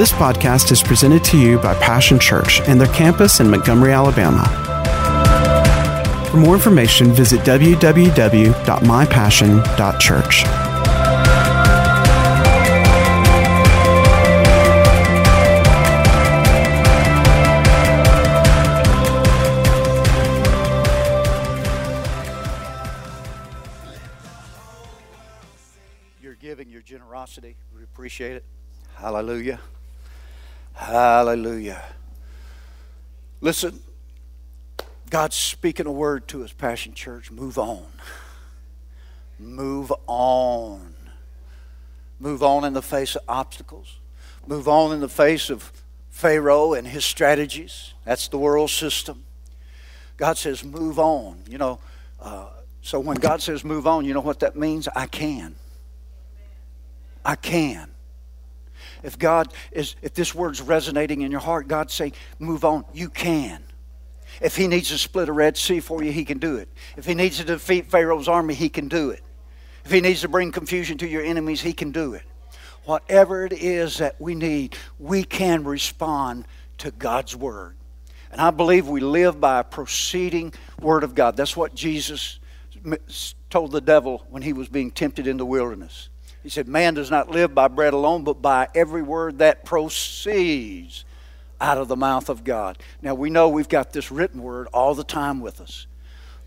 This podcast is presented to you by Passion Church and their campus in Montgomery, Alabama. For more information, visit www.mypassion.church. your giving, your generosity. We appreciate it. Hallelujah. Hallelujah. Listen, God's speaking a word to us, Passion Church. Move on. Move on. Move on in the face of obstacles. Move on in the face of Pharaoh and his strategies. That's the world system. God says, move on. You know, uh, so when God says move on, you know what that means? I can. I can. If God is, if this word's resonating in your heart, God's saying, move on. You can. If He needs to split a Red Sea for you, He can do it. If He needs to defeat Pharaoh's army, He can do it. If He needs to bring confusion to your enemies, He can do it. Whatever it is that we need, we can respond to God's Word. And I believe we live by a proceeding Word of God. That's what Jesus told the devil when he was being tempted in the wilderness. He said, Man does not live by bread alone, but by every word that proceeds out of the mouth of God. Now, we know we've got this written word all the time with us,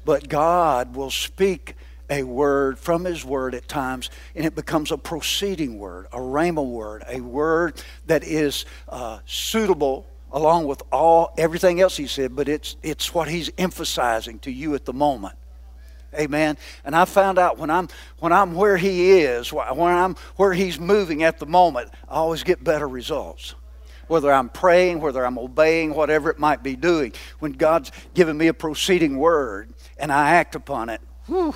but God will speak a word from His word at times, and it becomes a proceeding word, a rhema word, a word that is uh, suitable along with all everything else He said, but it's, it's what He's emphasizing to you at the moment. Amen. And I found out when I'm when I'm where He is, when I'm where He's moving at the moment, I always get better results. Whether I'm praying, whether I'm obeying, whatever it might be doing, when God's given me a proceeding word and I act upon it, whew,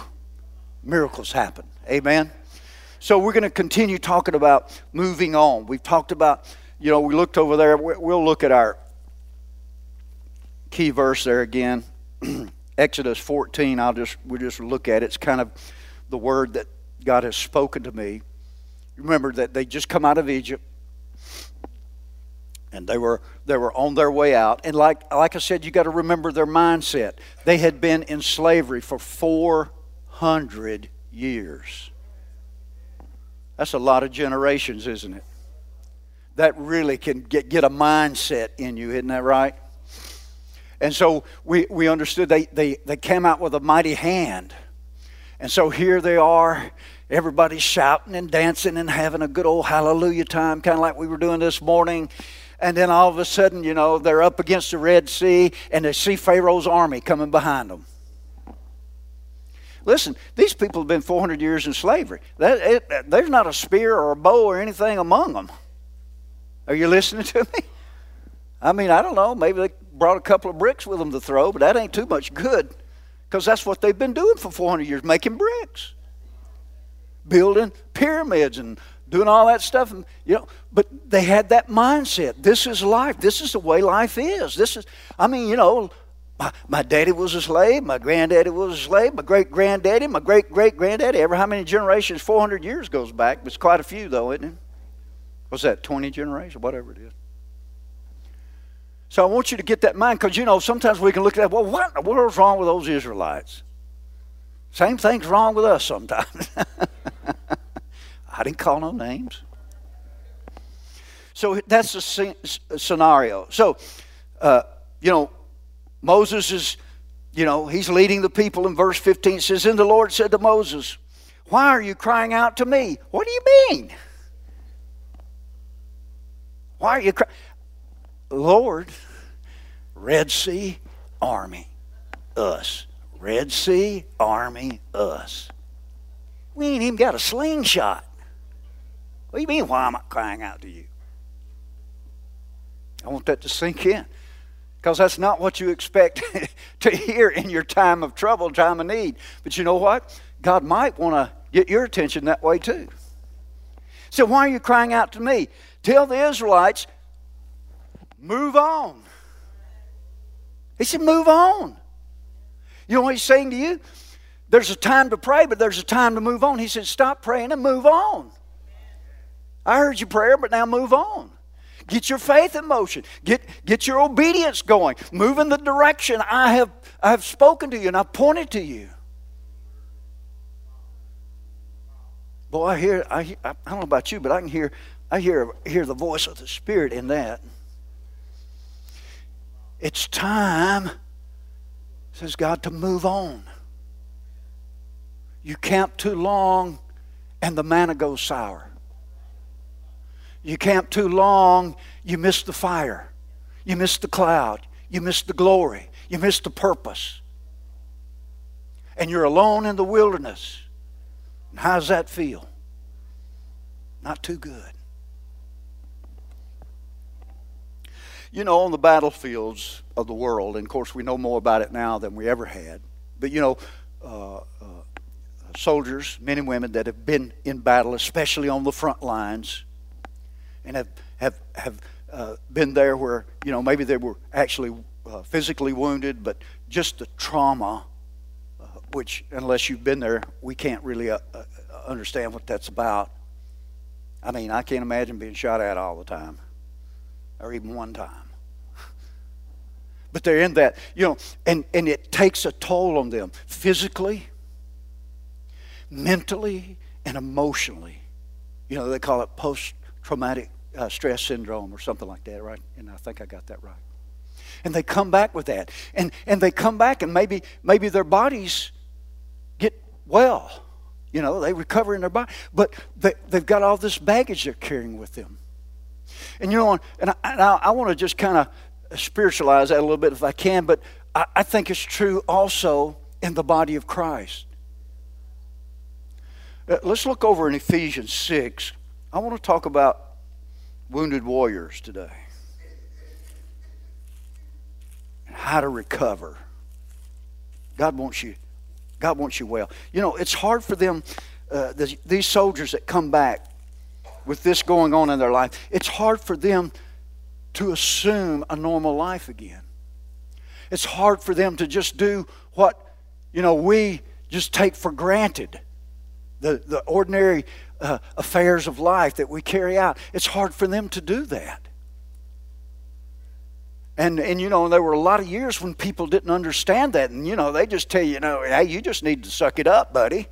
miracles happen. Amen. So we're going to continue talking about moving on. We've talked about, you know, we looked over there. We'll look at our key verse there again. Exodus 14, I'll just we'll just look at it. It's kind of the word that God has spoken to me. Remember that they just come out of Egypt and they were they were on their way out. And like like I said, you got to remember their mindset. They had been in slavery for 400 years. That's a lot of generations, isn't it? That really can get, get a mindset in you, isn't that right? And so we, we understood they, they, they came out with a mighty hand. And so here they are. Everybody's shouting and dancing and having a good old hallelujah time, kind of like we were doing this morning. And then all of a sudden, you know, they're up against the Red Sea and they see Pharaoh's army coming behind them. Listen, these people have been 400 years in slavery. That, it, there's not a spear or a bow or anything among them. Are you listening to me? I mean, I don't know. Maybe they brought a couple of bricks with them to throw, but that ain't too much good because that's what they've been doing for 400 years making bricks, building pyramids and doing all that stuff. And, you know, but they had that mindset. This is life. This is the way life is. This is, I mean, you know, my, my daddy was a slave. My granddaddy was a slave. My great granddaddy, my great great granddaddy. Ever how many generations? 400 years goes back. It's quite a few, though, isn't it? What's that, 20 generations? Whatever it is. So I want you to get that mind because, you know, sometimes we can look at that, well, what in the world's wrong with those Israelites? Same thing's wrong with us sometimes. I didn't call no names. So that's the scenario. So, uh, you know, Moses is, you know, he's leading the people in verse 15. It says, And the Lord said to Moses, Why are you crying out to me? What do you mean? Why are you crying? Lord, Red Sea, army, us. Red Sea, army, us. We ain't even got a slingshot. What do you mean, why am I crying out to you? I want that to sink in. Because that's not what you expect to hear in your time of trouble, time of need. But you know what? God might want to get your attention that way too. So, why are you crying out to me? Tell the Israelites Move on. He said, Move on. You know what he's saying to you? There's a time to pray, but there's a time to move on. He said, Stop praying and move on. I heard your prayer, but now move on. Get your faith in motion. Get, get your obedience going. Move in the direction I have, I have spoken to you and I've pointed to you. Boy, I hear, I, I don't know about you, but I can hear, I hear, hear the voice of the Spirit in that. It's time, says God, to move on. You camp too long and the manna goes sour. You camp too long, you miss the fire. You miss the cloud. You miss the glory. You miss the purpose. And you're alone in the wilderness. And how that feel? Not too good. You know, on the battlefields of the world, and of course we know more about it now than we ever had, but you know, uh, uh, soldiers, men and women that have been in battle, especially on the front lines, and have, have, have uh, been there where, you know, maybe they were actually uh, physically wounded, but just the trauma, uh, which, unless you've been there, we can't really uh, understand what that's about. I mean, I can't imagine being shot at all the time, or even one time. But they're in that, you know, and, and it takes a toll on them physically, mentally, and emotionally. You know, they call it post traumatic uh, stress syndrome or something like that, right? And I think I got that right. And they come back with that. And, and they come back and maybe, maybe their bodies get well. You know, they recover in their body. But they, they've got all this baggage they're carrying with them. And you know, and I, I, I want to just kind of spiritualize that a little bit if I can, but I, I think it's true also in the body of Christ. Uh, let's look over in Ephesians 6. I want to talk about wounded warriors today and how to recover. God wants you. God wants you well. You know, it's hard for them, uh, these soldiers that come back with this going on in their life, it's hard for them to assume a normal life again. It's hard for them to just do what, you know, we just take for granted. The, the ordinary uh, affairs of life that we carry out. It's hard for them to do that. And, and you know, there were a lot of years when people didn't understand that. And, you know, they just tell you, you know, hey, you just need to suck it up, buddy.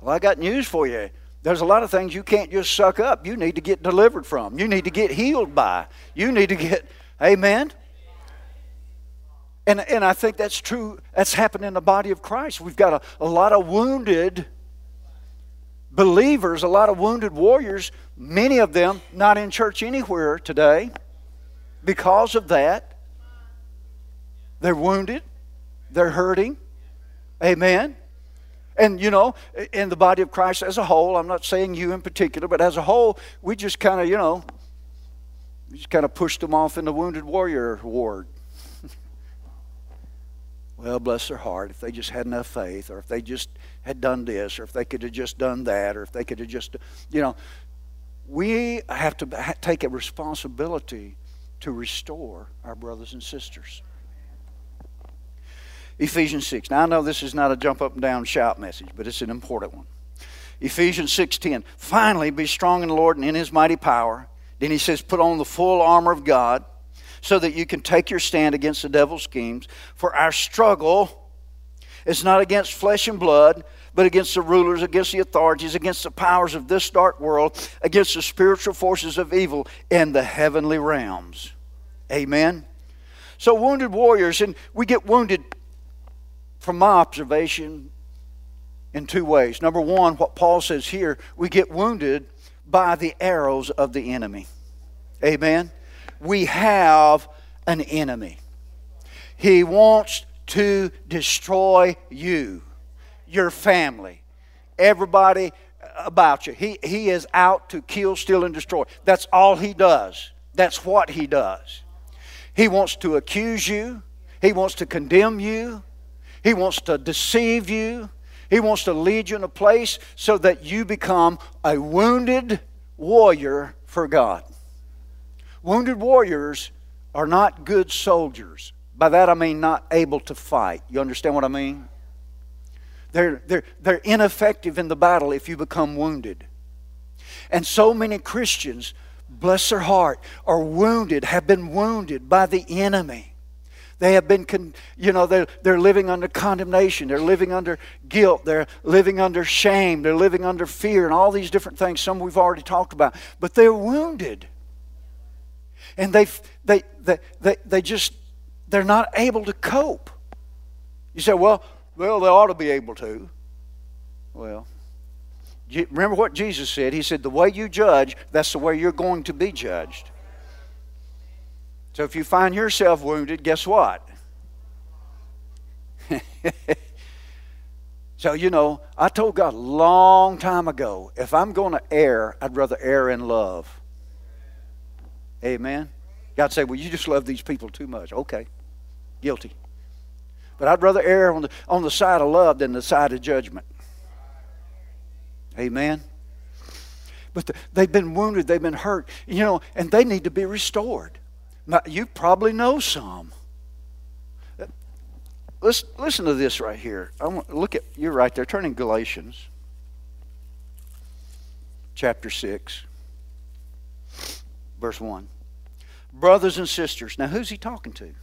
Well, I got news for you. There's a lot of things you can't just suck up. You need to get delivered from. You need to get healed by. You need to get, amen? And, and I think that's true. That's happened in the body of Christ. We've got a, a lot of wounded believers, a lot of wounded warriors, many of them not in church anywhere today because of that. They're wounded, they're hurting. Amen. And you know, in the body of Christ as a whole, I'm not saying you in particular, but as a whole, we just kind of, you know, we just kind of pushed them off in the wounded warrior ward. well, bless their heart, if they just had enough faith, or if they just had done this, or if they could have just done that, or if they could have just, you know, we have to take a responsibility to restore our brothers and sisters. Ephesians 6. Now I know this is not a jump up and down shout message, but it's an important one. Ephesians 6:10. Finally be strong in the Lord and in his mighty power. Then he says put on the full armor of God so that you can take your stand against the devil's schemes. For our struggle is not against flesh and blood, but against the rulers, against the authorities, against the powers of this dark world, against the spiritual forces of evil in the heavenly realms. Amen. So, wounded warriors, and we get wounded from my observation in two ways. Number one, what Paul says here, we get wounded by the arrows of the enemy. Amen we have an enemy. He wants to destroy you, your family, everybody about you. He, he is out to kill, steal, and destroy. That's all he does. That's what he does. He wants to accuse you, he wants to condemn you, he wants to deceive you, he wants to lead you in a place so that you become a wounded warrior for God. Wounded warriors are not good soldiers. By that I mean not able to fight. You understand what I mean? They're, they're, they're ineffective in the battle if you become wounded. And so many Christians bless their heart, are wounded, have been wounded by the enemy. They have been, con- you know, they're, they're living under condemnation. They're living under guilt. They're living under shame. They're living under fear and all these different things, some we've already talked about. But they're wounded. And they, they, they, they, they just, they're not able to cope. You say, well, well, they ought to be able to. Well, remember what Jesus said? He said, the way you judge, that's the way you're going to be judged. So if you find yourself wounded, guess what? so, you know, I told God a long time ago if I'm going to err, I'd rather err in love. Amen. God said, well, you just love these people too much. Okay, guilty. But I'd rather err on the, on the side of love than the side of judgment. Amen. But the, they've been wounded, they've been hurt, you know, and they need to be restored. Now, you probably know some. Listen, listen to this right here. I want look at you're right there. Turning Galatians, chapter six, verse one. Brothers and sisters. Now, who's he talking to?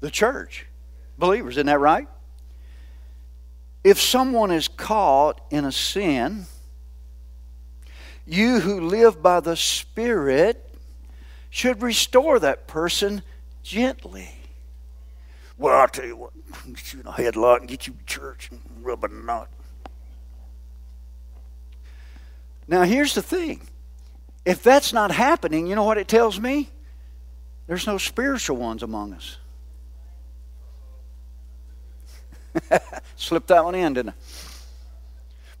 The church, believers. Isn't that right? If someone is caught in a sin, you who live by the Spirit should restore that person gently. Well, I'll tell you what, get you in a headlock and get you to church and rub a knot. Now, here's the thing if that's not happening, you know what it tells me? There's no spiritual ones among us. Slipped that one in, didn't I?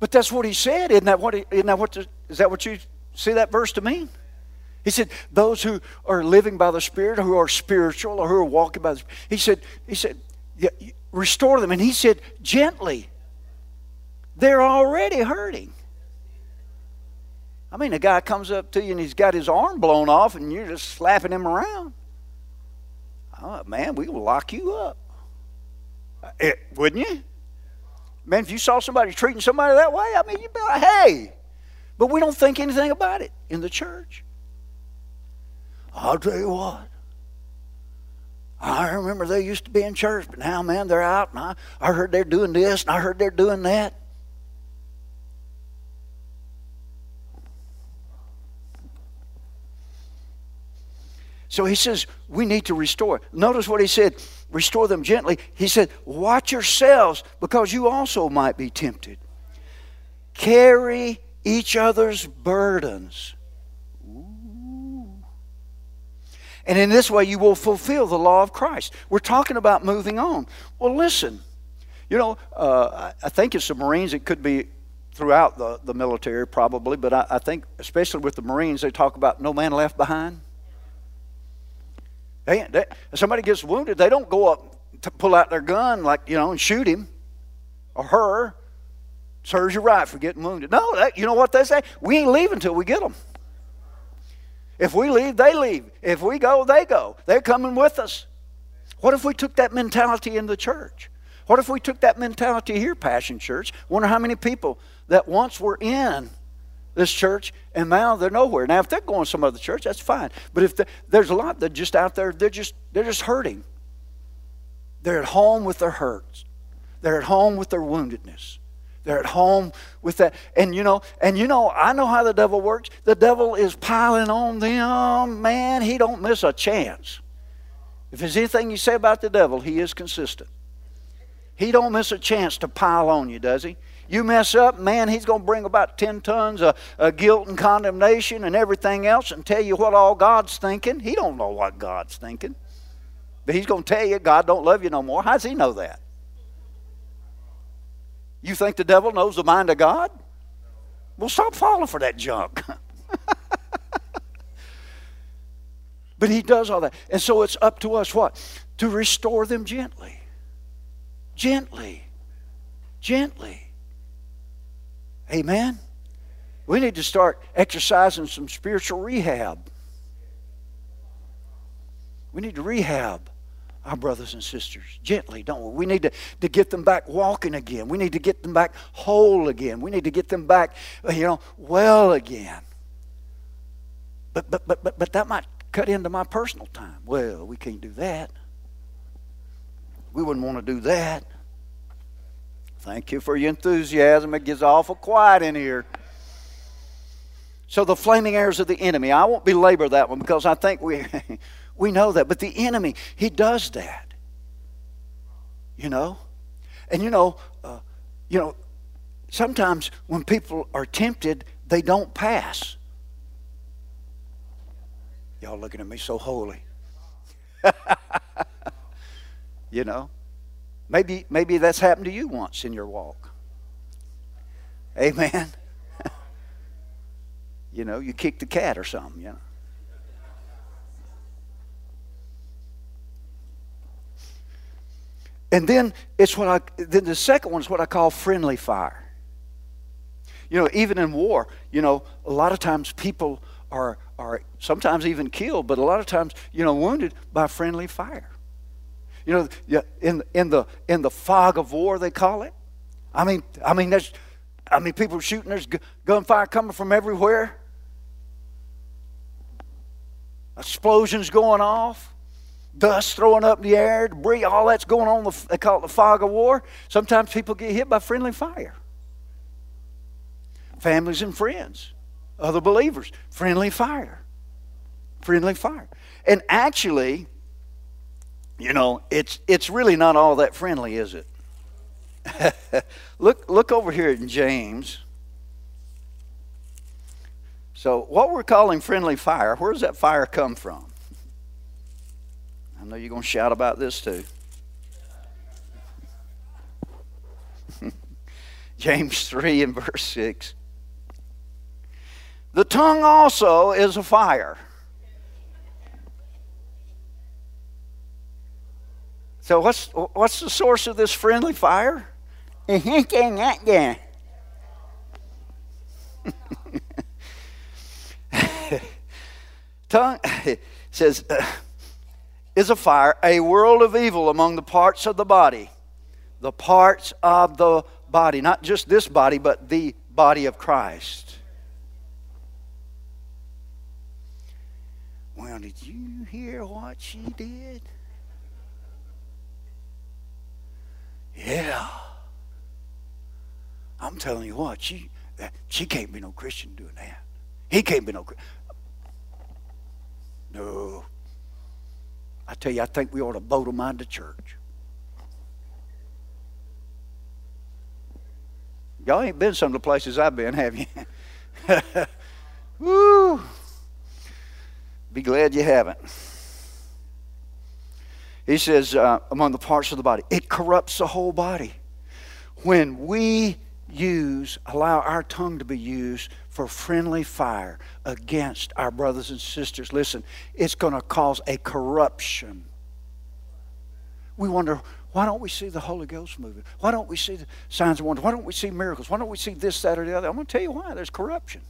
But that's what he said. Isn't that what? He, isn't that what? The, is that what you see that verse to mean? He said, those who are living by the Spirit, who are spiritual, or who are walking by the Spirit, he said, he said, restore them. And he said, gently. They're already hurting. I mean, a guy comes up to you and he's got his arm blown off and you're just slapping him around. Oh, man, we will lock you up. It, eh, wouldn't you? Man, if you saw somebody treating somebody that way, I mean, you'd be like, hey. But we don't think anything about it in the church. I'll tell you what. I remember they used to be in church, but now, man, they're out, and I, I heard they're doing this, and I heard they're doing that. So he says, we need to restore. Notice what he said restore them gently. He said, watch yourselves because you also might be tempted. Carry each other's burdens. And in this way, you will fulfill the law of Christ. We're talking about moving on. Well, listen, you know, uh, I think it's the Marines. It could be throughout the, the military, probably, but I, I think, especially with the Marines, they talk about no man left behind. They, they, if somebody gets wounded, they don't go up to pull out their gun like you know and shoot him or her. Serves you right for getting wounded. No, that, you know what they say? We ain't leaving until we get them. If we leave, they leave. If we go, they go. They're coming with us. What if we took that mentality in the church? What if we took that mentality here, Passion Church? Wonder how many people that once were in this church and now they're nowhere. Now, if they're going to some other church, that's fine. But if there's a lot that just out there, they're just they're just hurting. They're at home with their hurts. They're at home with their woundedness. They're at home with that. And you know, and you know, I know how the devil works. The devil is piling on them. Man, he don't miss a chance. If there's anything you say about the devil, he is consistent. He don't miss a chance to pile on you, does he? You mess up, man, he's going to bring about 10 tons of, of guilt and condemnation and everything else and tell you what all God's thinking. He don't know what God's thinking. But he's going to tell you God don't love you no more. How does he know that? You think the devil knows the mind of God? Well, stop falling for that junk. but he does all that. And so it's up to us what? To restore them gently. Gently. Gently. Amen. We need to start exercising some spiritual rehab. We need to rehab our brothers and sisters gently, don't we? We need to, to get them back walking again. We need to get them back whole again. We need to get them back, uh, you know, well again. but, but, but, but, but that might cut into my personal time. Well, we can't do that. We wouldn't want to do that. Thank you for your enthusiasm. It gets awful quiet in here. So the flaming arrows of the enemy. I won't belabor that one because I think we we know that. But the enemy, he does that. You know, and you know, uh, you know, sometimes when people are tempted, they don't pass. Y'all looking at me so holy. you know, maybe maybe that's happened to you once in your walk. Amen. you know, you kicked the cat or something, you know. And then it's what I then the second one is what I call friendly fire. You know, even in war, you know, a lot of times people are are sometimes even killed, but a lot of times, you know, wounded by friendly fire. You know, in in the in the fog of war they call it. I mean, I mean, there's, I mean, people shooting. There's gunfire coming from everywhere. Explosions going off, dust throwing up in the air, debris, all that's going on. The, they call it the fog of war. Sometimes people get hit by friendly fire. Families and friends other believers. Friendly fire. Friendly fire. And actually, you know, it's it's really not all that friendly, is it? look look over here in James. So what we're calling friendly fire, where does that fire come from? I know you're going to shout about this too. James 3 and verse 6. The tongue also is a fire. So what's what's the source of this friendly fire? tongue says uh, is a fire, a world of evil among the parts of the body. The parts of the body, not just this body, but the body of Christ. Well, did you hear what she did? Yeah. I'm telling you what, she she can't be no Christian doing that. He can't be no No. I tell you, I think we ought to boat them out to church. Y'all ain't been some of the places I've been, have you? Woo! Be glad you haven't. He says, uh, among the parts of the body, it corrupts the whole body. When we use, allow our tongue to be used for friendly fire against our brothers and sisters, listen, it's going to cause a corruption. We wonder, why don't we see the Holy Ghost moving? Why don't we see the signs and wonders? Why don't we see miracles? Why don't we see this, that, or the other? I'm going to tell you why. There's corruption.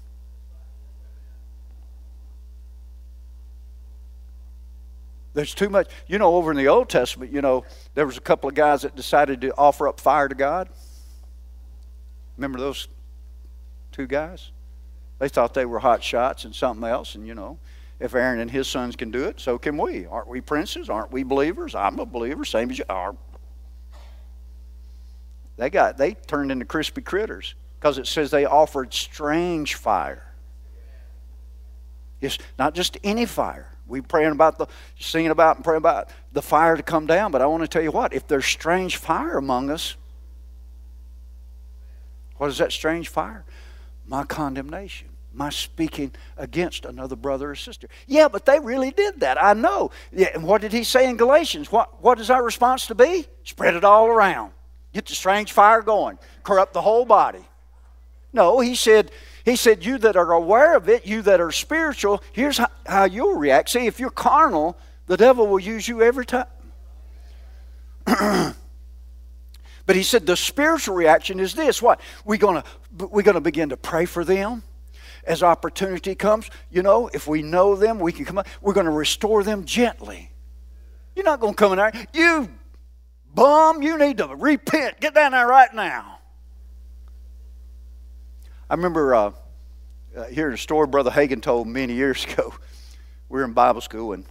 There's too much. You know, over in the Old Testament, you know, there was a couple of guys that decided to offer up fire to God. Remember those two guys? They thought they were hot shots and something else, and you know, if Aaron and his sons can do it, so can we. Aren't we princes? Aren't we believers? I'm a believer, same as you are. They got they turned into crispy critters because it says they offered strange fire. It's not just any fire. We praying about the singing about and praying about the fire to come down, but I want to tell you what, if there's strange fire among us, what is that strange fire? My condemnation. My speaking against another brother or sister. Yeah, but they really did that. I know. Yeah, and what did he say in Galatians? What, what is our response to be? Spread it all around. Get the strange fire going. Corrupt the whole body. No, he said, he said, You that are aware of it, you that are spiritual, here's how, how you'll react. See, if you're carnal, the devil will use you every time. but he said the spiritual reaction is this what? We're going to we're going to begin to pray for them as opportunity comes. You know, if we know them, we can come up. We're going to restore them gently. You're not going to come in there, you bum, you need to repent. Get down there right now. I remember uh, uh, here's a story Brother Hagin told many years ago. We were in Bible school, and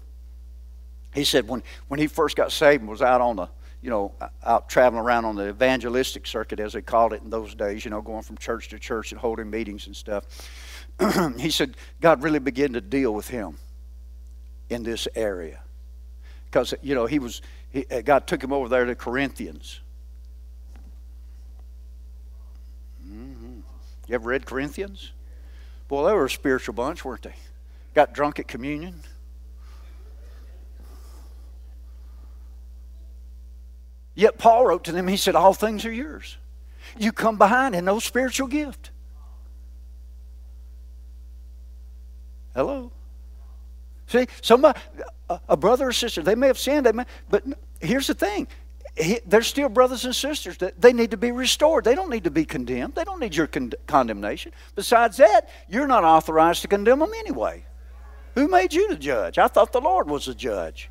he said when, when he first got saved and was out on the, you know, out traveling around on the evangelistic circuit, as they called it in those days, you know, going from church to church and holding meetings and stuff. he said God really began to deal with him in this area because you know he was he, uh, God took him over there to Corinthians. Mm-hmm. You ever read Corinthians? Boy, they were a spiritual bunch, weren't they? Got drunk at communion. Yet Paul wrote to them, he said, All things are yours. You come behind in no spiritual gift. Hello? See, somebody, uh, a brother or sister, they may have sinned, they may, but here's the thing. They're still brothers and sisters. They need to be restored. They don't need to be condemned. They don't need your con- condemnation. Besides that, you're not authorized to condemn them anyway. Who made you the judge? I thought the Lord was the judge.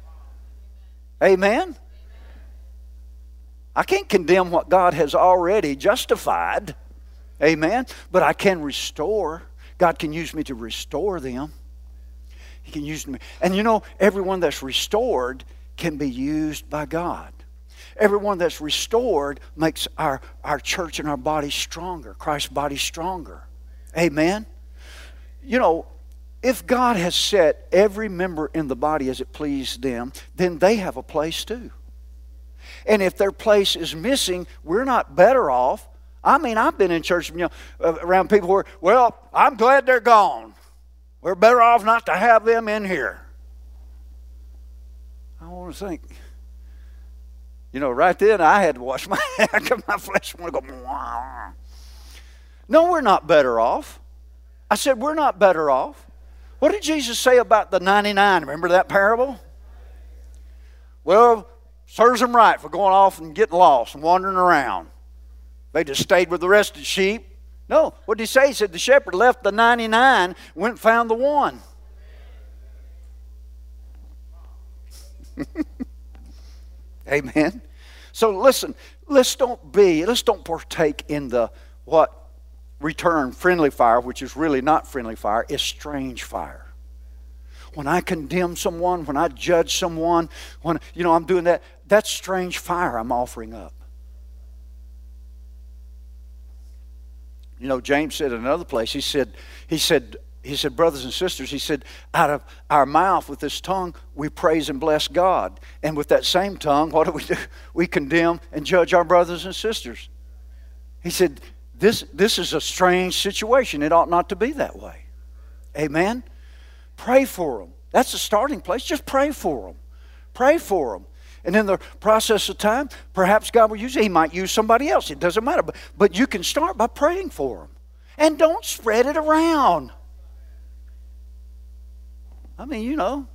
Amen? I can't condemn what God has already justified. Amen? But I can restore. God can use me to restore them. He can use me. And you know, everyone that's restored can be used by God. Everyone that's restored makes our, our church and our body stronger, Christ's body stronger. Amen? You know, if God has set every member in the body as it pleased them, then they have a place too. And if their place is missing, we're not better off. I mean, I've been in church you know, uh, around people where, well, I'm glad they're gone. We're better off not to have them in here. I want to think. You know, right then I had to wash my hands my flesh wanted to go. Wah. No, we're not better off. I said, we're not better off. What did Jesus say about the 99? Remember that parable? Well, serves them right for going off and getting lost and wandering around. They just stayed with the rest of the sheep no, what did he say? He said the shepherd left the 99, went and found the one. Amen. So listen, let's don't be, let's don't partake in the what return friendly fire, which is really not friendly fire, is strange fire. When I condemn someone, when I judge someone, when you know I'm doing that, that's strange fire I'm offering up. You know, James said in another place, he said, he said, he said, brothers and sisters, he said, out of our mouth with this tongue, we praise and bless God. And with that same tongue, what do we do? We condemn and judge our brothers and sisters. He said, this, this is a strange situation. It ought not to be that way. Amen? Pray for them. That's the starting place. Just pray for them. Pray for them. And in the process of time, perhaps God will use it. He might use somebody else. It doesn't matter. But, but you can start by praying for them. And don't spread it around. I mean, you know,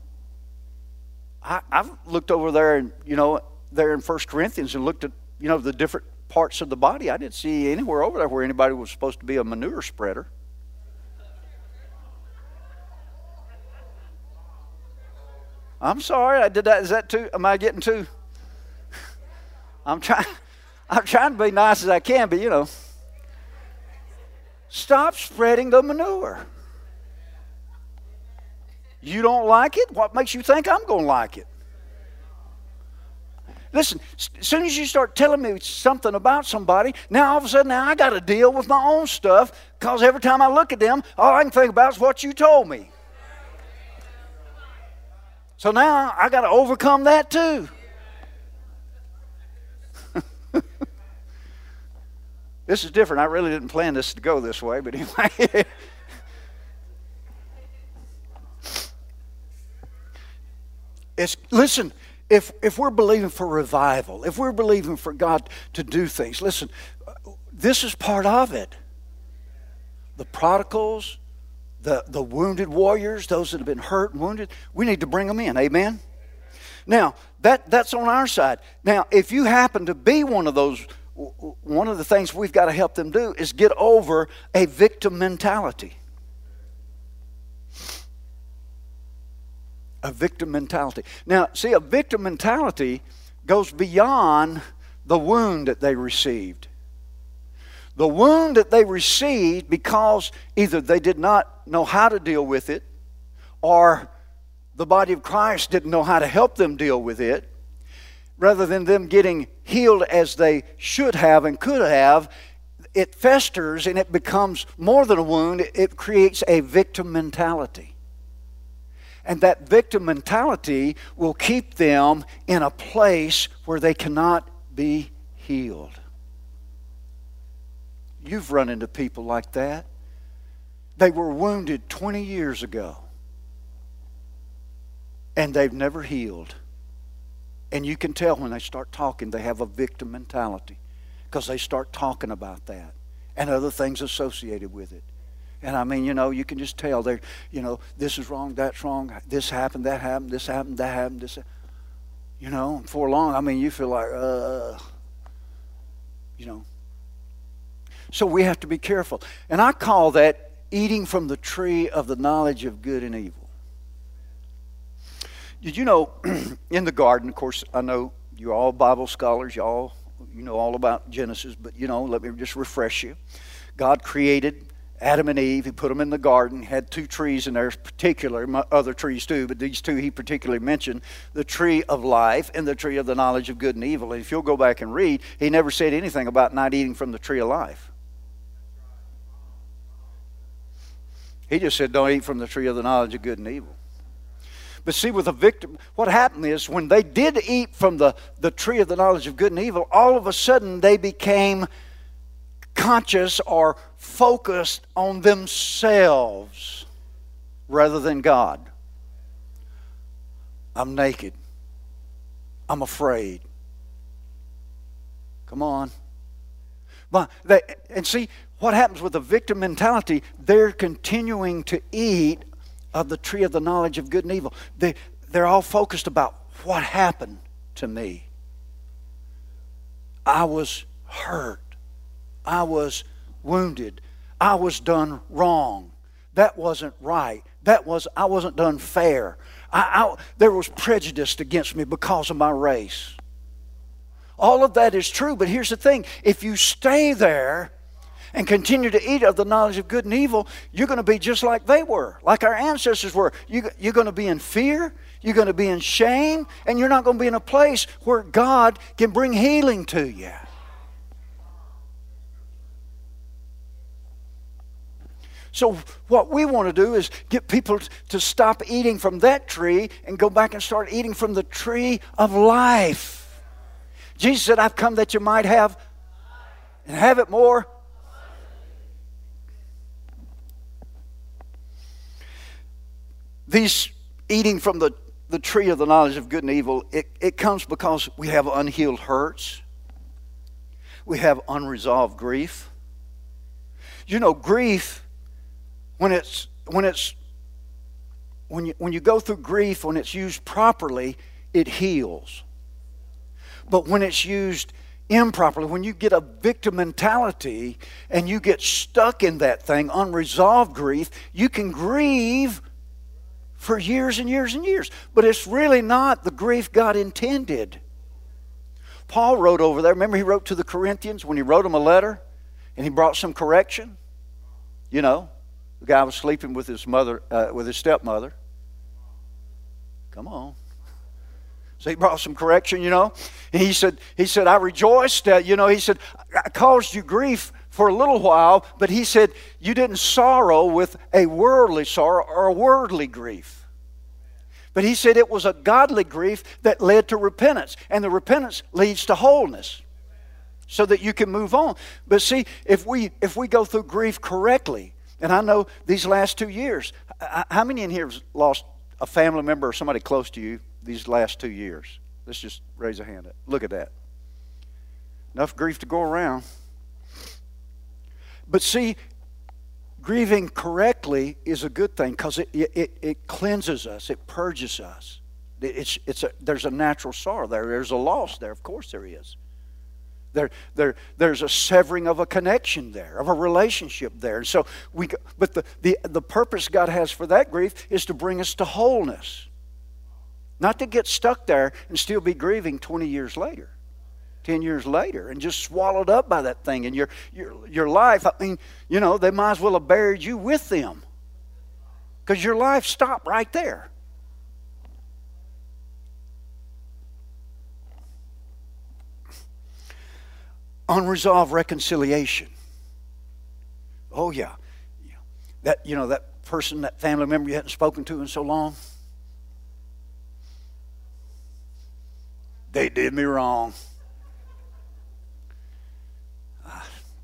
I, have looked over there and, you know, there in First Corinthians and looked at, you know, the different parts of the body. I didn't see anywhere over there where anybody was supposed to be a manure spreader. I'm sorry, I did that. Is that too? Am I getting too? I'm trying. I'm trying to be nice as I can, but you know, stop spreading the manure. You don't like it? What makes you think I'm going to like it? Listen, as soon as you start telling me something about somebody, now all of a sudden now I got to deal with my own stuff because every time I look at them, all I can think about is what you told me. So now I got to overcome that too. this is different. I really didn't plan this to go this way, but anyway. it's listen, if if we're believing for revival, if we're believing for God to do things, listen, this is part of it. The prodigals, the, the wounded warriors, those that have been hurt and wounded, we need to bring them in. Amen? Now, that, that's on our side. Now, if you happen to be one of those, one of the things we've got to help them do is get over a victim mentality. A victim mentality. Now, see, a victim mentality goes beyond the wound that they received. The wound that they received because either they did not know how to deal with it or the body of Christ didn't know how to help them deal with it, rather than them getting healed as they should have and could have, it festers and it becomes more than a wound, it creates a victim mentality. And that victim mentality will keep them in a place where they cannot be healed. You've run into people like that. They were wounded 20 years ago and they've never healed. And you can tell when they start talking, they have a victim mentality because they start talking about that and other things associated with it. And I mean, you know, you can just tell they're, you know, this is wrong, that's wrong, this happened, that happened, this happened, that happened, this. You know, for long, I mean, you feel like, uh, you know. So we have to be careful. And I call that eating from the tree of the knowledge of good and evil. Did you know in the garden, of course, I know you're all Bible scholars, y'all, you know all about Genesis, but you know, let me just refresh you. God created Adam and Eve, he put them in the garden, had two trees in there, particular, other trees too, but these two he particularly mentioned the tree of life and the tree of the knowledge of good and evil. And if you'll go back and read, he never said anything about not eating from the tree of life. He just said, don't eat from the tree of the knowledge of good and evil. But see, with a victim, what happened is when they did eat from the, the tree of the knowledge of good and evil, all of a sudden they became conscious or focused on themselves rather than God. I'm naked. I'm afraid. Come on. But they, and see, what happens with the victim mentality, they're continuing to eat of the tree of the knowledge of good and evil. They, they're all focused about what happened to me. I was hurt. I was wounded. I was done wrong. That wasn't right. That was I wasn't done fair. I, I, there was prejudice against me because of my race. All of that is true, but here's the thing: if you stay there, and continue to eat of the knowledge of good and evil, you're going to be just like they were, like our ancestors were. You, you're going to be in fear, you're going to be in shame, and you're not going to be in a place where God can bring healing to you. So, what we want to do is get people to stop eating from that tree and go back and start eating from the tree of life. Jesus said, I've come that you might have and have it more These eating from the, the tree of the knowledge of good and evil, it, it comes because we have unhealed hurts. We have unresolved grief. You know, grief, when it's when it's when you when you go through grief, when it's used properly, it heals. But when it's used improperly, when you get a victim mentality and you get stuck in that thing, unresolved grief, you can grieve for years and years and years. But it's really not the grief God intended. Paul wrote over there, remember he wrote to the Corinthians when he wrote them a letter and he brought some correction? You know, the guy was sleeping with his mother, uh, with his stepmother. Come on. So he brought some correction, you know. And he said, he said, I rejoiced, uh, you know, he said, I caused you grief for a little while, but he said, You didn't sorrow with a worldly sorrow or a worldly grief. But he said it was a godly grief that led to repentance, and the repentance leads to wholeness so that you can move on. But see, if we if we go through grief correctly, and I know these last two years, how many in here have lost a family member or somebody close to you these last two years? Let's just raise a hand. Look at that. Enough grief to go around. But see, grieving correctly is a good thing because it, it, it cleanses us, it purges us. It's, it's a, there's a natural sorrow there. There's a loss there. Of course, there is. There, there, there's a severing of a connection there, of a relationship there. So we, but the, the, the purpose God has for that grief is to bring us to wholeness, not to get stuck there and still be grieving 20 years later. 10 years later and just swallowed up by that thing. And your, your, your life, I mean, you know, they might as well have buried you with them because your life stopped right there. Unresolved reconciliation. Oh, yeah. That, you know, that person, that family member you hadn't spoken to in so long, they did me wrong.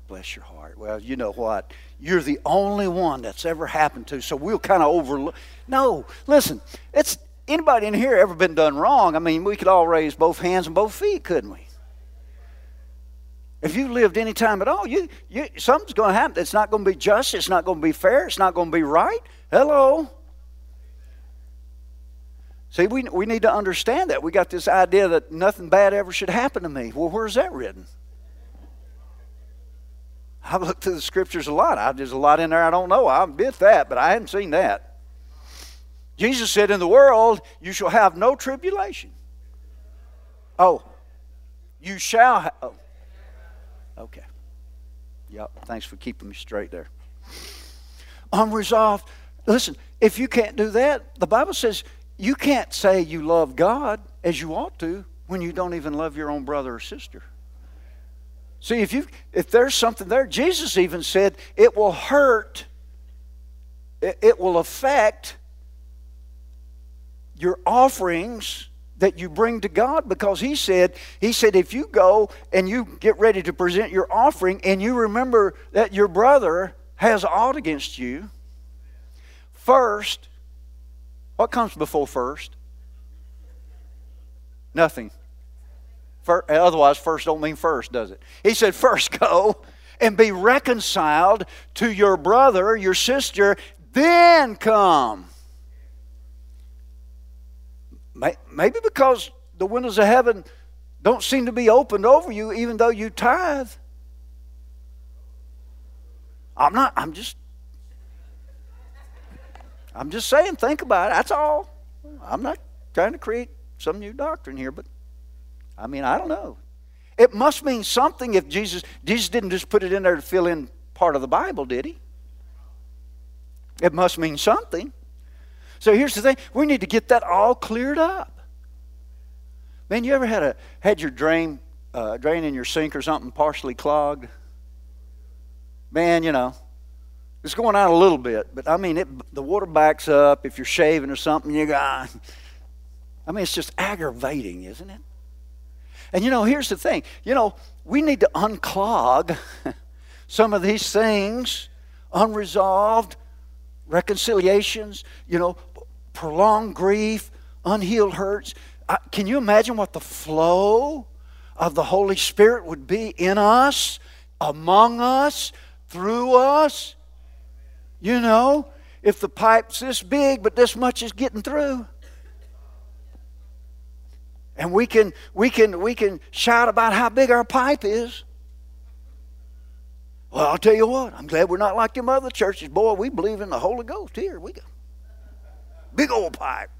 Bless your heart. Well, you know what? You're the only one that's ever happened to, so we'll kind of overlook. No, listen, it's anybody in here ever been done wrong? I mean, we could all raise both hands and both feet, couldn't we? If you lived any time at all, you, you something's going to happen. It's not going to be just. It's not going to be fair. It's not going to be right. Hello. See, we, we need to understand that. We got this idea that nothing bad ever should happen to me. Well, where's that written? I've looked through the scriptures a lot. There's a lot in there I don't know. I admit that, but I hadn't seen that. Jesus said, In the world you shall have no tribulation. Oh, you shall have. Oh. Okay. Yep. Thanks for keeping me straight there. Unresolved. Listen, if you can't do that, the Bible says you can't say you love God as you ought to when you don't even love your own brother or sister. See, if you if there's something there, Jesus even said it will hurt, it, it will affect your offerings that you bring to God because he said he said if you go and you get ready to present your offering and you remember that your brother has aught against you first what comes before first? Nothing otherwise, first don't mean first, does it? He said, first go and be reconciled to your brother, your sister, then come. Maybe because the windows of heaven don't seem to be opened over you, even though you tithe. I'm not, I'm just, I'm just saying, think about it. That's all. I'm not trying to create some new doctrine here, but I mean, I don't know. It must mean something if Jesus Jesus didn't just put it in there to fill in part of the Bible, did he? It must mean something. So here's the thing: we need to get that all cleared up. Man, you ever had a had your drain uh, drain in your sink or something partially clogged? Man, you know, it's going out a little bit, but I mean, it, the water backs up. If you're shaving or something, you got. I mean, it's just aggravating, isn't it? And you know, here's the thing you know, we need to unclog some of these things, unresolved reconciliations, you know, prolonged grief, unhealed hurts. can you imagine what the flow of the Holy Spirit would be in us, among us, through us? You know, if the pipe's this big, but this much is getting through. And we can, we can, we can shout about how big our pipe is. Well, I'll tell you what, I'm glad we're not like them other churches. Boy, we believe in the Holy Ghost here. We go. big old pipe.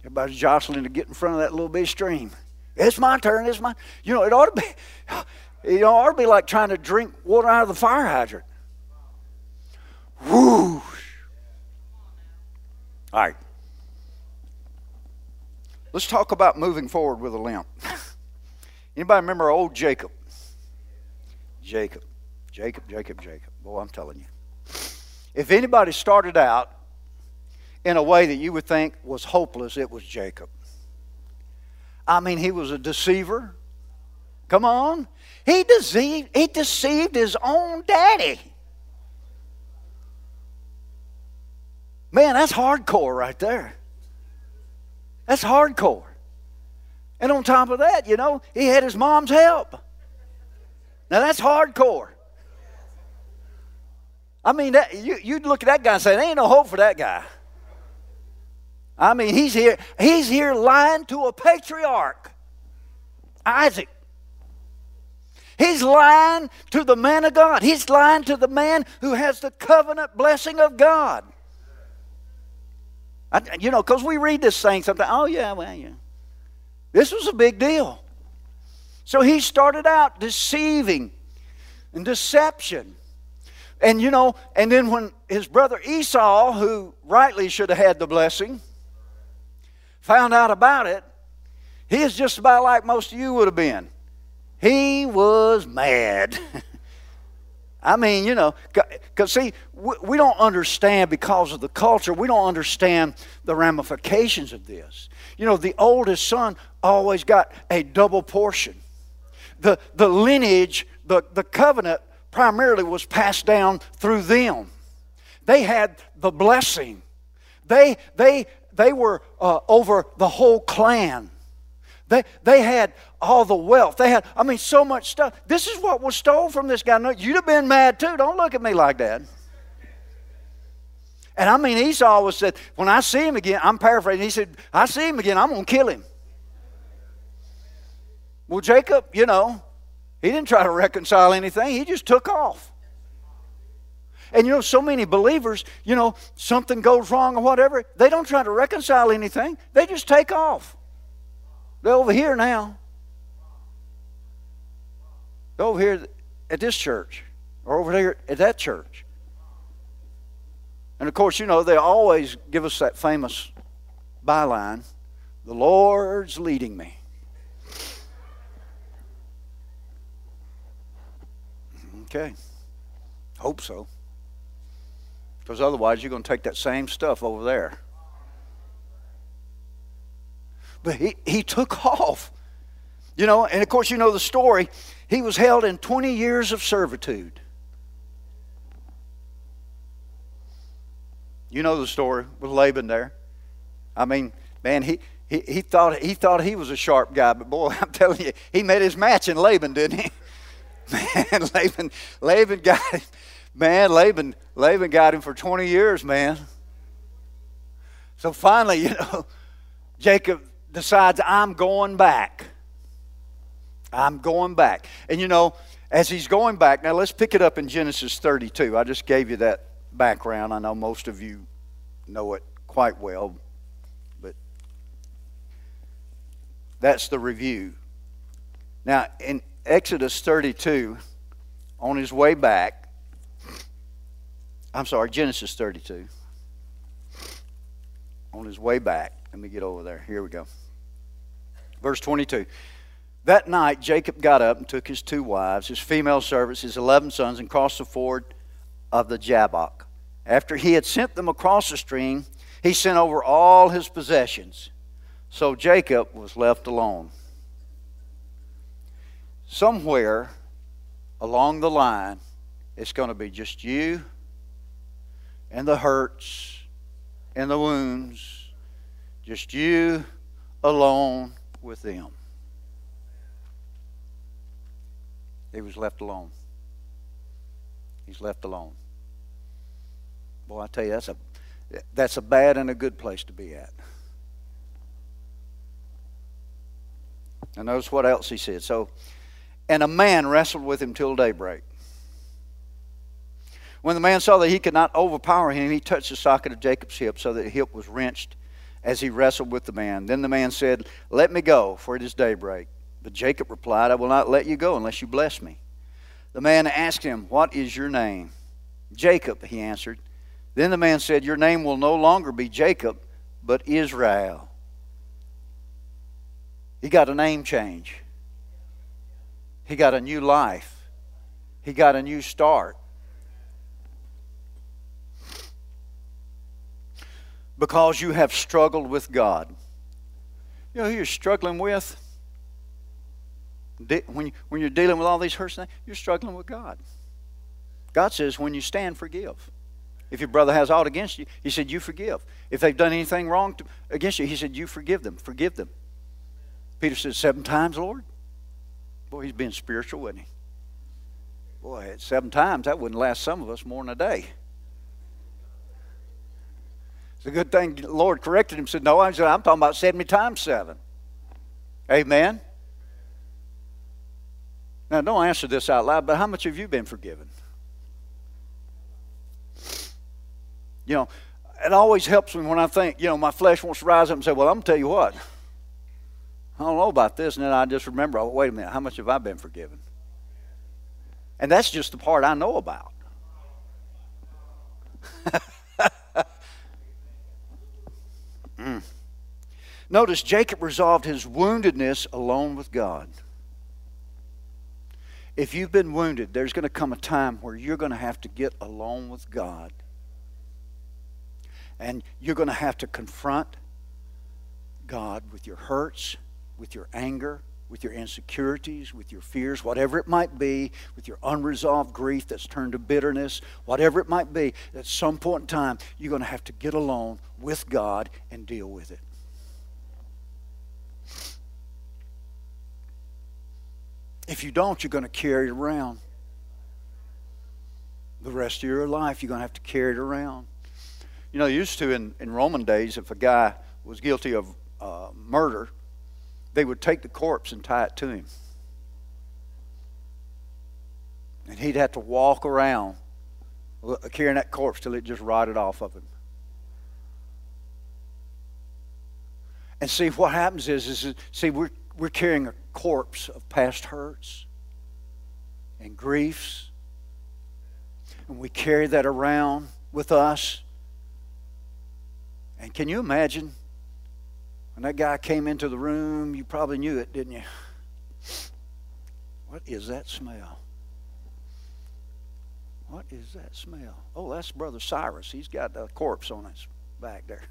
Everybody's jostling to get in front of that little big stream. It's my turn. It's my. You know, it ought to be. It ought to be like trying to drink water out of the fire hydrant. Whoo! All right. Let's talk about moving forward with a limp. Anybody remember old Jacob? Jacob. Jacob, Jacob, Jacob. Boy, I'm telling you. If anybody started out in a way that you would think was hopeless, it was Jacob. I mean, he was a deceiver. Come on. He deceived, he deceived his own daddy. Man, that's hardcore right there. That's hardcore. And on top of that, you know, he had his mom's help. Now that's hardcore. I mean, that, you, you'd look at that guy and say, there ain't no hope for that guy. I mean, he's here, he's here lying to a patriarch, Isaac. He's lying to the man of God. He's lying to the man who has the covenant blessing of God. I, you know, because we read this thing sometimes. Oh, yeah, well, yeah. This was a big deal. So he started out deceiving and deception. And you know, and then when his brother Esau, who rightly should have had the blessing, found out about it, he is just about like most of you would have been. He was mad. I mean, you know, because see, we don't understand because of the culture, we don't understand the ramifications of this. You know, the oldest son always got a double portion. The, the lineage, the, the covenant primarily was passed down through them. They had the blessing. They, they, they were uh, over the whole clan. They, they had all the wealth. They had, I mean, so much stuff. This is what was stolen from this guy. No, you'd have been mad too. Don't look at me like that. And I mean, Esau always said, when I see him again, I'm paraphrasing, he said, I see him again, I'm going to kill him. Well, Jacob, you know, he didn't try to reconcile anything, he just took off. And you know, so many believers, you know, something goes wrong or whatever, they don't try to reconcile anything, they just take off. They're over here now. They're over here at this church or over there at that church. And of course, you know, they always give us that famous byline the Lord's leading me. Okay. Hope so. Because otherwise, you're going to take that same stuff over there. But he, he took off. You know, and of course, you know the story. He was held in 20 years of servitude. You know the story with Laban there. I mean, man, he, he, he, thought, he thought he was a sharp guy, but boy, I'm telling you, he made his match in Laban, didn't he? Man, Laban, Laban got him. Man, Laban, Laban got him for 20 years, man. So finally, you know, Jacob decides, I'm going back. I'm going back. And you know, as he's going back, now let's pick it up in Genesis 32. I just gave you that background. I know most of you know it quite well, but that's the review. Now, in Exodus 32, on his way back, I'm sorry, Genesis 32, on his way back, let me get over there. Here we go. Verse 22. That night, Jacob got up and took his two wives, his female servants, his eleven sons, and crossed the ford of the Jabbok. After he had sent them across the stream, he sent over all his possessions. So Jacob was left alone. Somewhere along the line, it's going to be just you and the hurts and the wounds, just you alone with them. He was left alone. He's left alone. Boy, I tell you, that's a that's a bad and a good place to be at. And notice what else he said. So, and a man wrestled with him till daybreak. When the man saw that he could not overpower him, he touched the socket of Jacob's hip so that the hip was wrenched as he wrestled with the man. Then the man said, Let me go, for it is daybreak. But Jacob replied, I will not let you go unless you bless me. The man asked him, What is your name? Jacob, he answered. Then the man said, Your name will no longer be Jacob, but Israel. He got a name change. He got a new life. He got a new start. Because you have struggled with God. You know who you're struggling with? When, you, when you're dealing with all these hurts, you're struggling with God. God says, when you stand, forgive. If your brother has aught against you, he said, you forgive. If they've done anything wrong to, against you, he said, you forgive them. Forgive them. Peter said, seven times, Lord? Boy, he's being spiritual, wasn't he? Boy, seven times, that wouldn't last some of us more than a day. It's a good thing the Lord corrected him. Said, No, I'm talking about 70 times seven. Amen. Now, don't answer this out loud, but how much have you been forgiven? You know, it always helps me when I think, you know, my flesh wants to rise up and say, well, I'm to tell you what. I don't know about this. And then I just remember, oh, wait a minute, how much have I been forgiven? And that's just the part I know about. mm. Notice Jacob resolved his woundedness alone with God. If you've been wounded, there's going to come a time where you're going to have to get alone with God. And you're going to have to confront God with your hurts, with your anger, with your insecurities, with your fears, whatever it might be, with your unresolved grief that's turned to bitterness, whatever it might be, at some point in time, you're going to have to get alone with God and deal with it. If you don't, you're going to carry it around. The rest of your life, you're going to have to carry it around. You know, used to in, in Roman days, if a guy was guilty of uh, murder, they would take the corpse and tie it to him. And he'd have to walk around carrying that corpse till it just rotted off of him. And see, what happens is, is see, we're, we're carrying a corpse of past hurts and griefs. And we carry that around with us. And can you imagine when that guy came into the room, you probably knew it, didn't you? What is that smell? What is that smell? Oh, that's Brother Cyrus. He's got a corpse on his back there.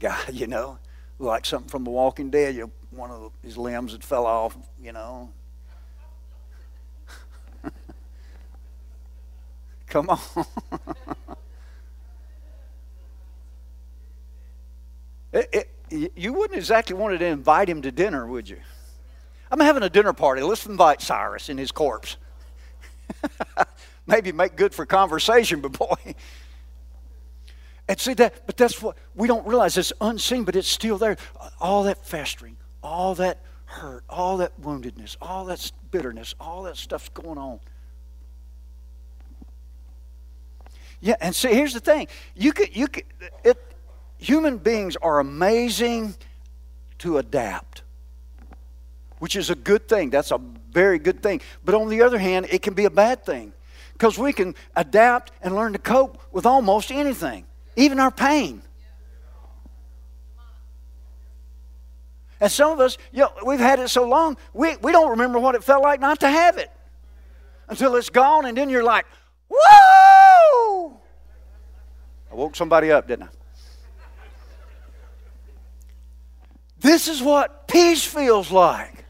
Guy, you know, like something from The Walking Dead. You know, one of his limbs had fell off, you know. Come on. It, it, you wouldn't exactly want to invite him to dinner, would you? I'm having a dinner party. Let's invite Cyrus and his corpse. Maybe make good for conversation, but boy. And see that, but that's what we don't realize. It's unseen, but it's still there. All that festering, all that hurt, all that woundedness, all that bitterness, all that stuff's going on. Yeah, and see, here's the thing: you could, you could, it, human beings are amazing to adapt, which is a good thing. That's a very good thing. But on the other hand, it can be a bad thing because we can adapt and learn to cope with almost anything, even our pain. And some of us, you know, we've had it so long, we, we don't remember what it felt like not to have it until it's gone, and then you're like, whoa! I woke somebody up, didn't I? This is what peace feels like.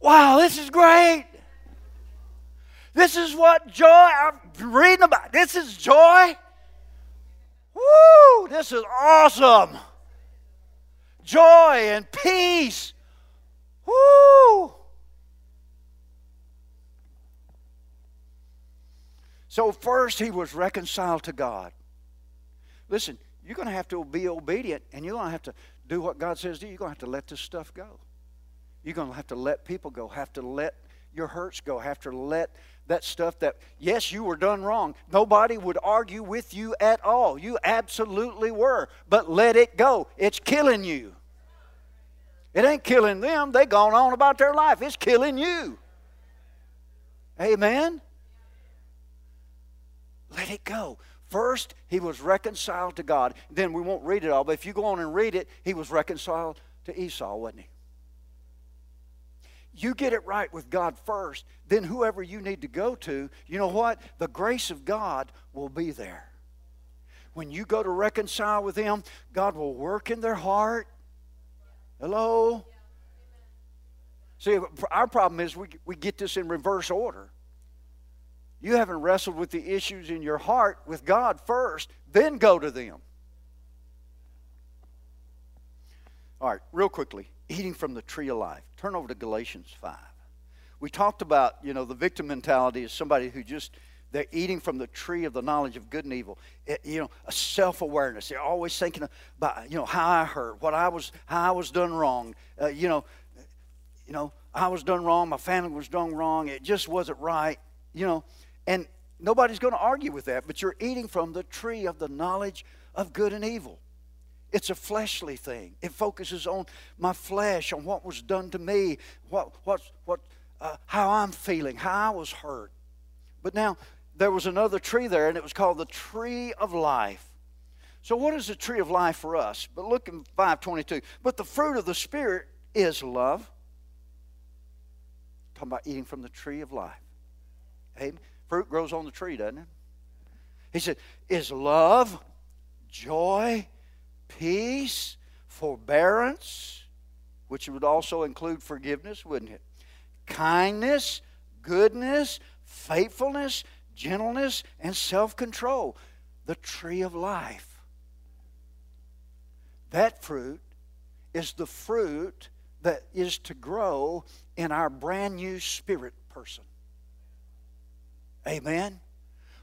Wow, this is great. This is what joy, I'm reading about. This is joy. Woo, this is awesome. Joy and peace. Woo. So, first, he was reconciled to God. Listen, you're going to have to be obedient and you're going to have to do what God says do. You're going to have to let this stuff go. You're going to have to let people go, have to let your hurts go, have to let that stuff that, yes, you were done wrong. Nobody would argue with you at all. You absolutely were. But let it go. It's killing you. It ain't killing them. They gone on about their life. It's killing you. Amen? Let it go. First, he was reconciled to God. Then we won't read it all, but if you go on and read it, he was reconciled to Esau, wasn't he? You get it right with God first, then whoever you need to go to, you know what? The grace of God will be there. When you go to reconcile with them, God will work in their heart. Hello? See, our problem is we, we get this in reverse order. You haven't wrestled with the issues in your heart with God first, then go to them. All right, real quickly eating from the tree of life. Turn over to Galatians 5. We talked about, you know, the victim mentality is somebody who just, they're eating from the tree of the knowledge of good and evil. It, you know, a self awareness. They're always thinking about, you know, how I hurt, what I was, how I was done wrong. Uh, you know, you know, I was done wrong, my family was done wrong, it just wasn't right, you know. And nobody's going to argue with that, but you're eating from the tree of the knowledge of good and evil. It's a fleshly thing. It focuses on my flesh, on what was done to me, what, what, what, uh, how I'm feeling, how I was hurt. But now, there was another tree there, and it was called the tree of life. So, what is the tree of life for us? But look in 522. But the fruit of the Spirit is love. Talking about eating from the tree of life. Amen. Fruit grows on the tree, doesn't it? He said, is love, joy, peace, forbearance, which would also include forgiveness, wouldn't it? Kindness, goodness, faithfulness, gentleness, and self control. The tree of life. That fruit is the fruit that is to grow in our brand new spirit person. Amen.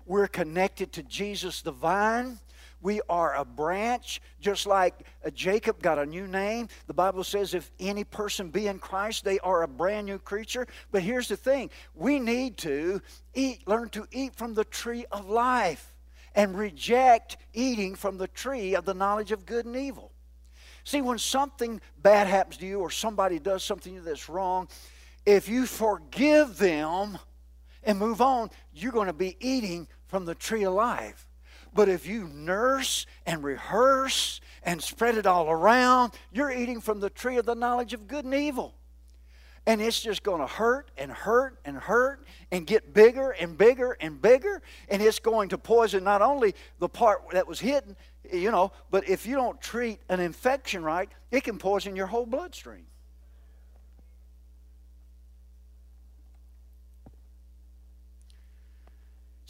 We're connected to Jesus the vine. We are a branch, just like uh, Jacob got a new name. The Bible says if any person be in Christ, they are a brand new creature. But here's the thing we need to eat, learn to eat from the tree of life and reject eating from the tree of the knowledge of good and evil. See, when something bad happens to you or somebody does something that's wrong, if you forgive them and move on, you're going to be eating from the tree of life. But if you nurse and rehearse and spread it all around, you're eating from the tree of the knowledge of good and evil. And it's just going to hurt and hurt and hurt and get bigger and bigger and bigger. And it's going to poison not only the part that was hidden, you know, but if you don't treat an infection right, it can poison your whole bloodstream.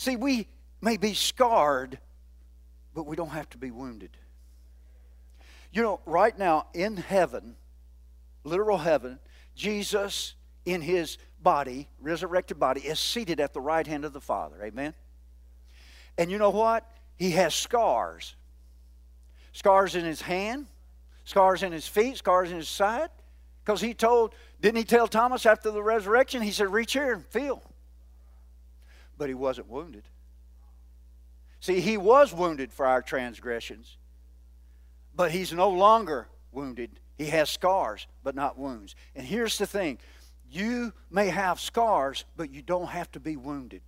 See, we may be scarred, but we don't have to be wounded. You know, right now in heaven, literal heaven, Jesus in his body, resurrected body, is seated at the right hand of the Father. Amen? And you know what? He has scars. Scars in his hand, scars in his feet, scars in his side. Because he told, didn't he tell Thomas after the resurrection? He said, Reach here and feel. But he wasn't wounded. See, he was wounded for our transgressions, but he's no longer wounded. He has scars, but not wounds. And here's the thing you may have scars, but you don't have to be wounded.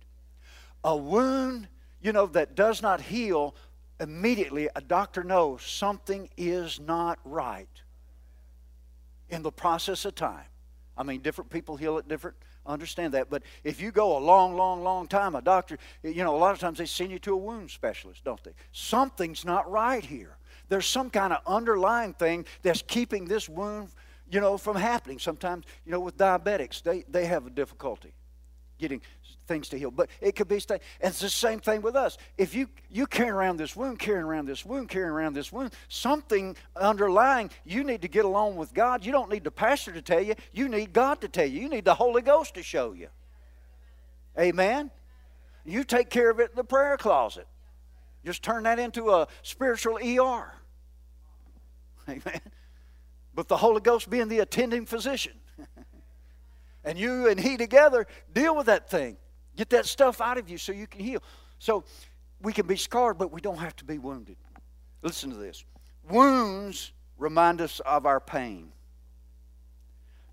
A wound, you know, that does not heal, immediately a doctor knows something is not right in the process of time. I mean, different people heal it different understand that. But if you go a long, long, long time, a doctor, you know, a lot of times they send you to a wound specialist, don't they? Something's not right here. There's some kind of underlying thing that's keeping this wound, you know, from happening. Sometimes, you know, with diabetics, they, they have a difficulty getting things to heal. But it could be, and it's the same thing with us. If you you carrying around this wound, carrying around this wound, carrying around this wound, something underlying, you need to get along with God. You don't need the pastor to tell you. You need God to tell you. You need the Holy Ghost to show you. Amen. You take care of it in the prayer closet. Just turn that into a spiritual ER. Amen. But the Holy Ghost being the attending physician. and you and he together deal with that thing. Get that stuff out of you so you can heal. So we can be scarred, but we don't have to be wounded. Listen to this wounds remind us of our pain,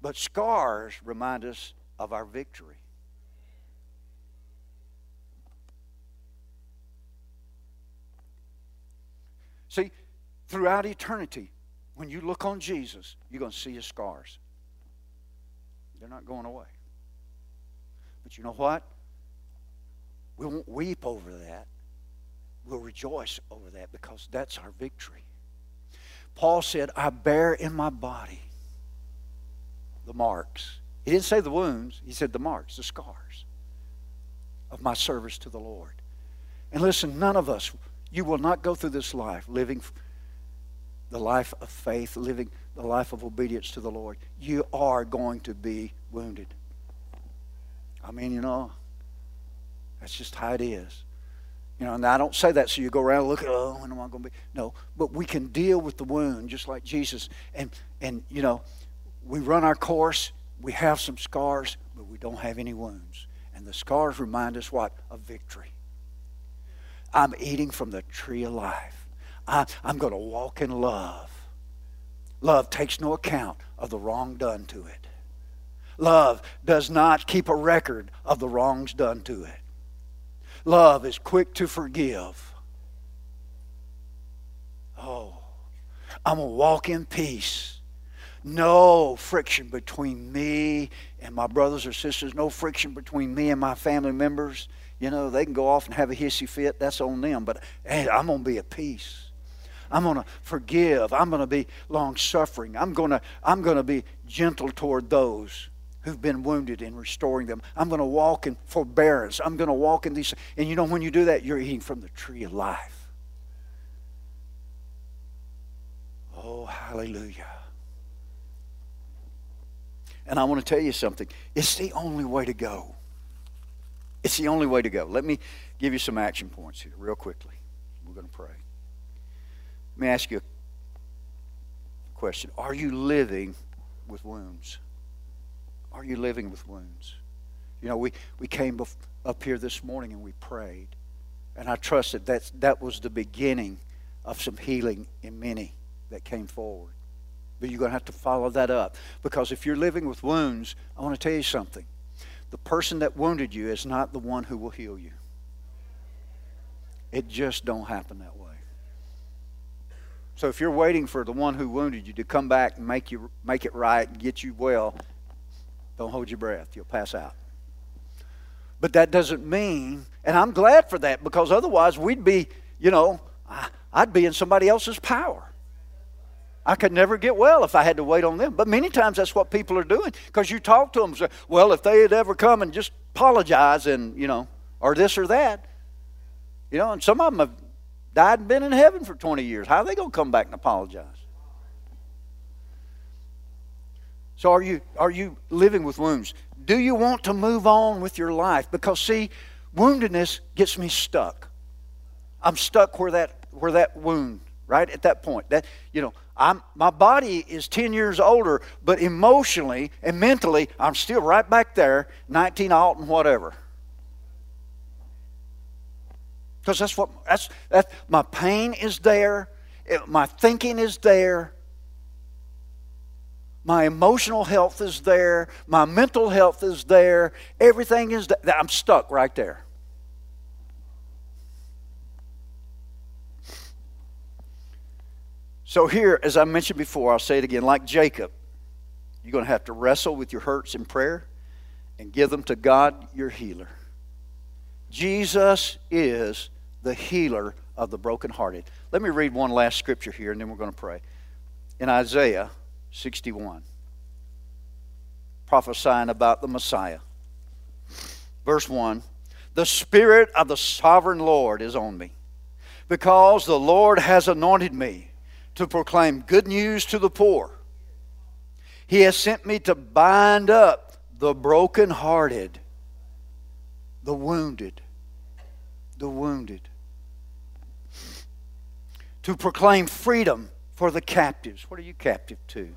but scars remind us of our victory. See, throughout eternity, when you look on Jesus, you're going to see his scars. They're not going away. But you know what? We won't weep over that. We'll rejoice over that because that's our victory. Paul said, I bear in my body the marks. He didn't say the wounds, he said the marks, the scars of my service to the Lord. And listen, none of us, you will not go through this life living the life of faith, living the life of obedience to the Lord. You are going to be wounded. I mean, you know, that's just how it is. You know, and I don't say that so you go around look oh, when am I going to be? No, but we can deal with the wound just like Jesus. And, and you know, we run our course, we have some scars, but we don't have any wounds. And the scars remind us what? Of victory. I'm eating from the tree of life. I, I, am going to walk in love. Love takes no account of the wrong done to it. Love does not keep a record of the wrongs done to it. Love is quick to forgive. Oh, I'm going to walk in peace. No friction between me and my brothers or sisters. No friction between me and my family members. You know, they can go off and have a hissy fit. That's on them. But hey, I'm going to be at peace. I'm going to forgive. I'm going to be long suffering. I'm going to I'm going to be gentle toward those who've been wounded and restoring them. I'm going to walk in forbearance. I'm going to walk in these. And you know, when you do that, you're eating from the tree of life. Oh, hallelujah. And I want to tell you something. It's the only way to go. It's the only way to go. Let me give you some action points here, real quickly. We're going to pray. Let me ask you a question Are you living with wounds? Are you living with wounds? You know, we, we came up here this morning and we prayed. And I trust that that's, that was the beginning of some healing in many that came forward. But you're going to have to follow that up. Because if you're living with wounds, I want to tell you something. The person that wounded you is not the one who will heal you. It just don't happen that way. So if you're waiting for the one who wounded you to come back and make you make it right and get you well, don't hold your breath. You'll pass out. But that doesn't mean, and I'm glad for that because otherwise we'd be, you know, I'd be in somebody else's power. I could never get well if I had to wait on them. But many times that's what people are doing because you talk to them, say, well, if they had ever come and just apologize and, you know, or this or that, you know, and some of them have died and been in heaven for 20 years. How are they going to come back and apologize? So are you are you living with wounds? Do you want to move on with your life? Because see, woundedness gets me stuck. I'm stuck where that where that wound, right? At that point. That you know, I'm my body is 10 years older, but emotionally and mentally, I'm still right back there, 19 alt and whatever. Because that's what that's that my pain is there, it, my thinking is there my emotional health is there. My mental health is there. Everything is there. I'm stuck right there. So, here, as I mentioned before, I'll say it again like Jacob, you're going to have to wrestle with your hurts in prayer and give them to God, your healer. Jesus is the healer of the brokenhearted. Let me read one last scripture here and then we're going to pray. In Isaiah 61, prophesying about the Messiah. Verse 1 The Spirit of the sovereign Lord is on me, because the Lord has anointed me to proclaim good news to the poor. He has sent me to bind up the brokenhearted, the wounded, the wounded, to proclaim freedom for the captives. What are you captive to?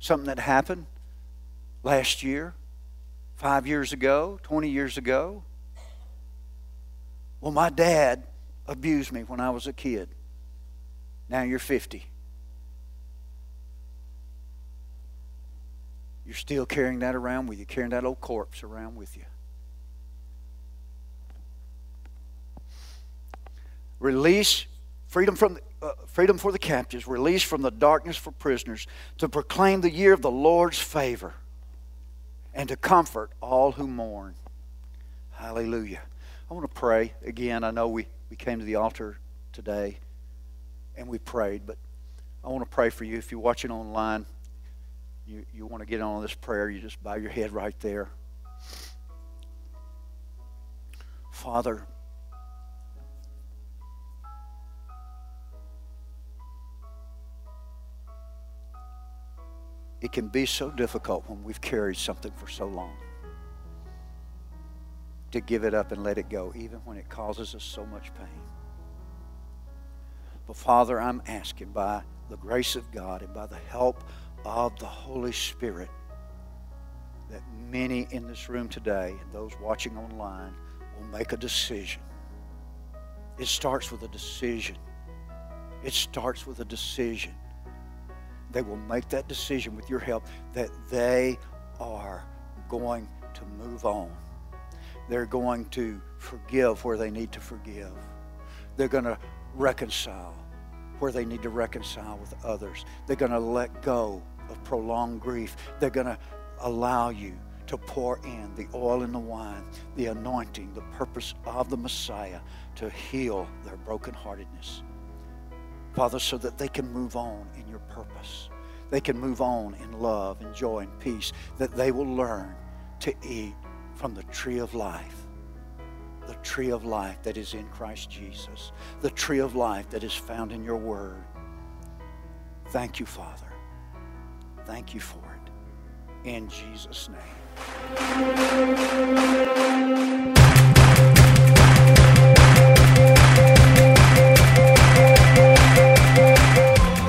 Something that happened last year, five years ago, 20 years ago. Well, my dad abused me when I was a kid. Now you're 50. You're still carrying that around with you, carrying that old corpse around with you. Release freedom from uh, freedom for the captives, release from the darkness for prisoners, to proclaim the year of the Lord's favor, and to comfort all who mourn. Hallelujah. I want to pray again. I know we, we came to the altar today and we prayed, but I want to pray for you. If you're watching online, you, you want to get on this prayer, you just bow your head right there. Father, it can be so difficult when we've carried something for so long to give it up and let it go, even when it causes us so much pain. But Father, I'm asking by the grace of God and by the help of the Holy Spirit that many in this room today and those watching online will make a decision. It starts with a decision. It starts with a decision. They will make that decision with your help that they are going to move on. They're going to forgive where they need to forgive. They're going to reconcile where they need to reconcile with others. They're going to let go of prolonged grief. They're going to allow you to pour in the oil and the wine, the anointing, the purpose of the Messiah to heal their brokenheartedness. Father, so that they can move on in your purpose. They can move on in love and joy and peace, that they will learn to eat from the tree of life the tree of life that is in Christ Jesus, the tree of life that is found in your word. Thank you, Father. Thank you for it. In Jesus' name.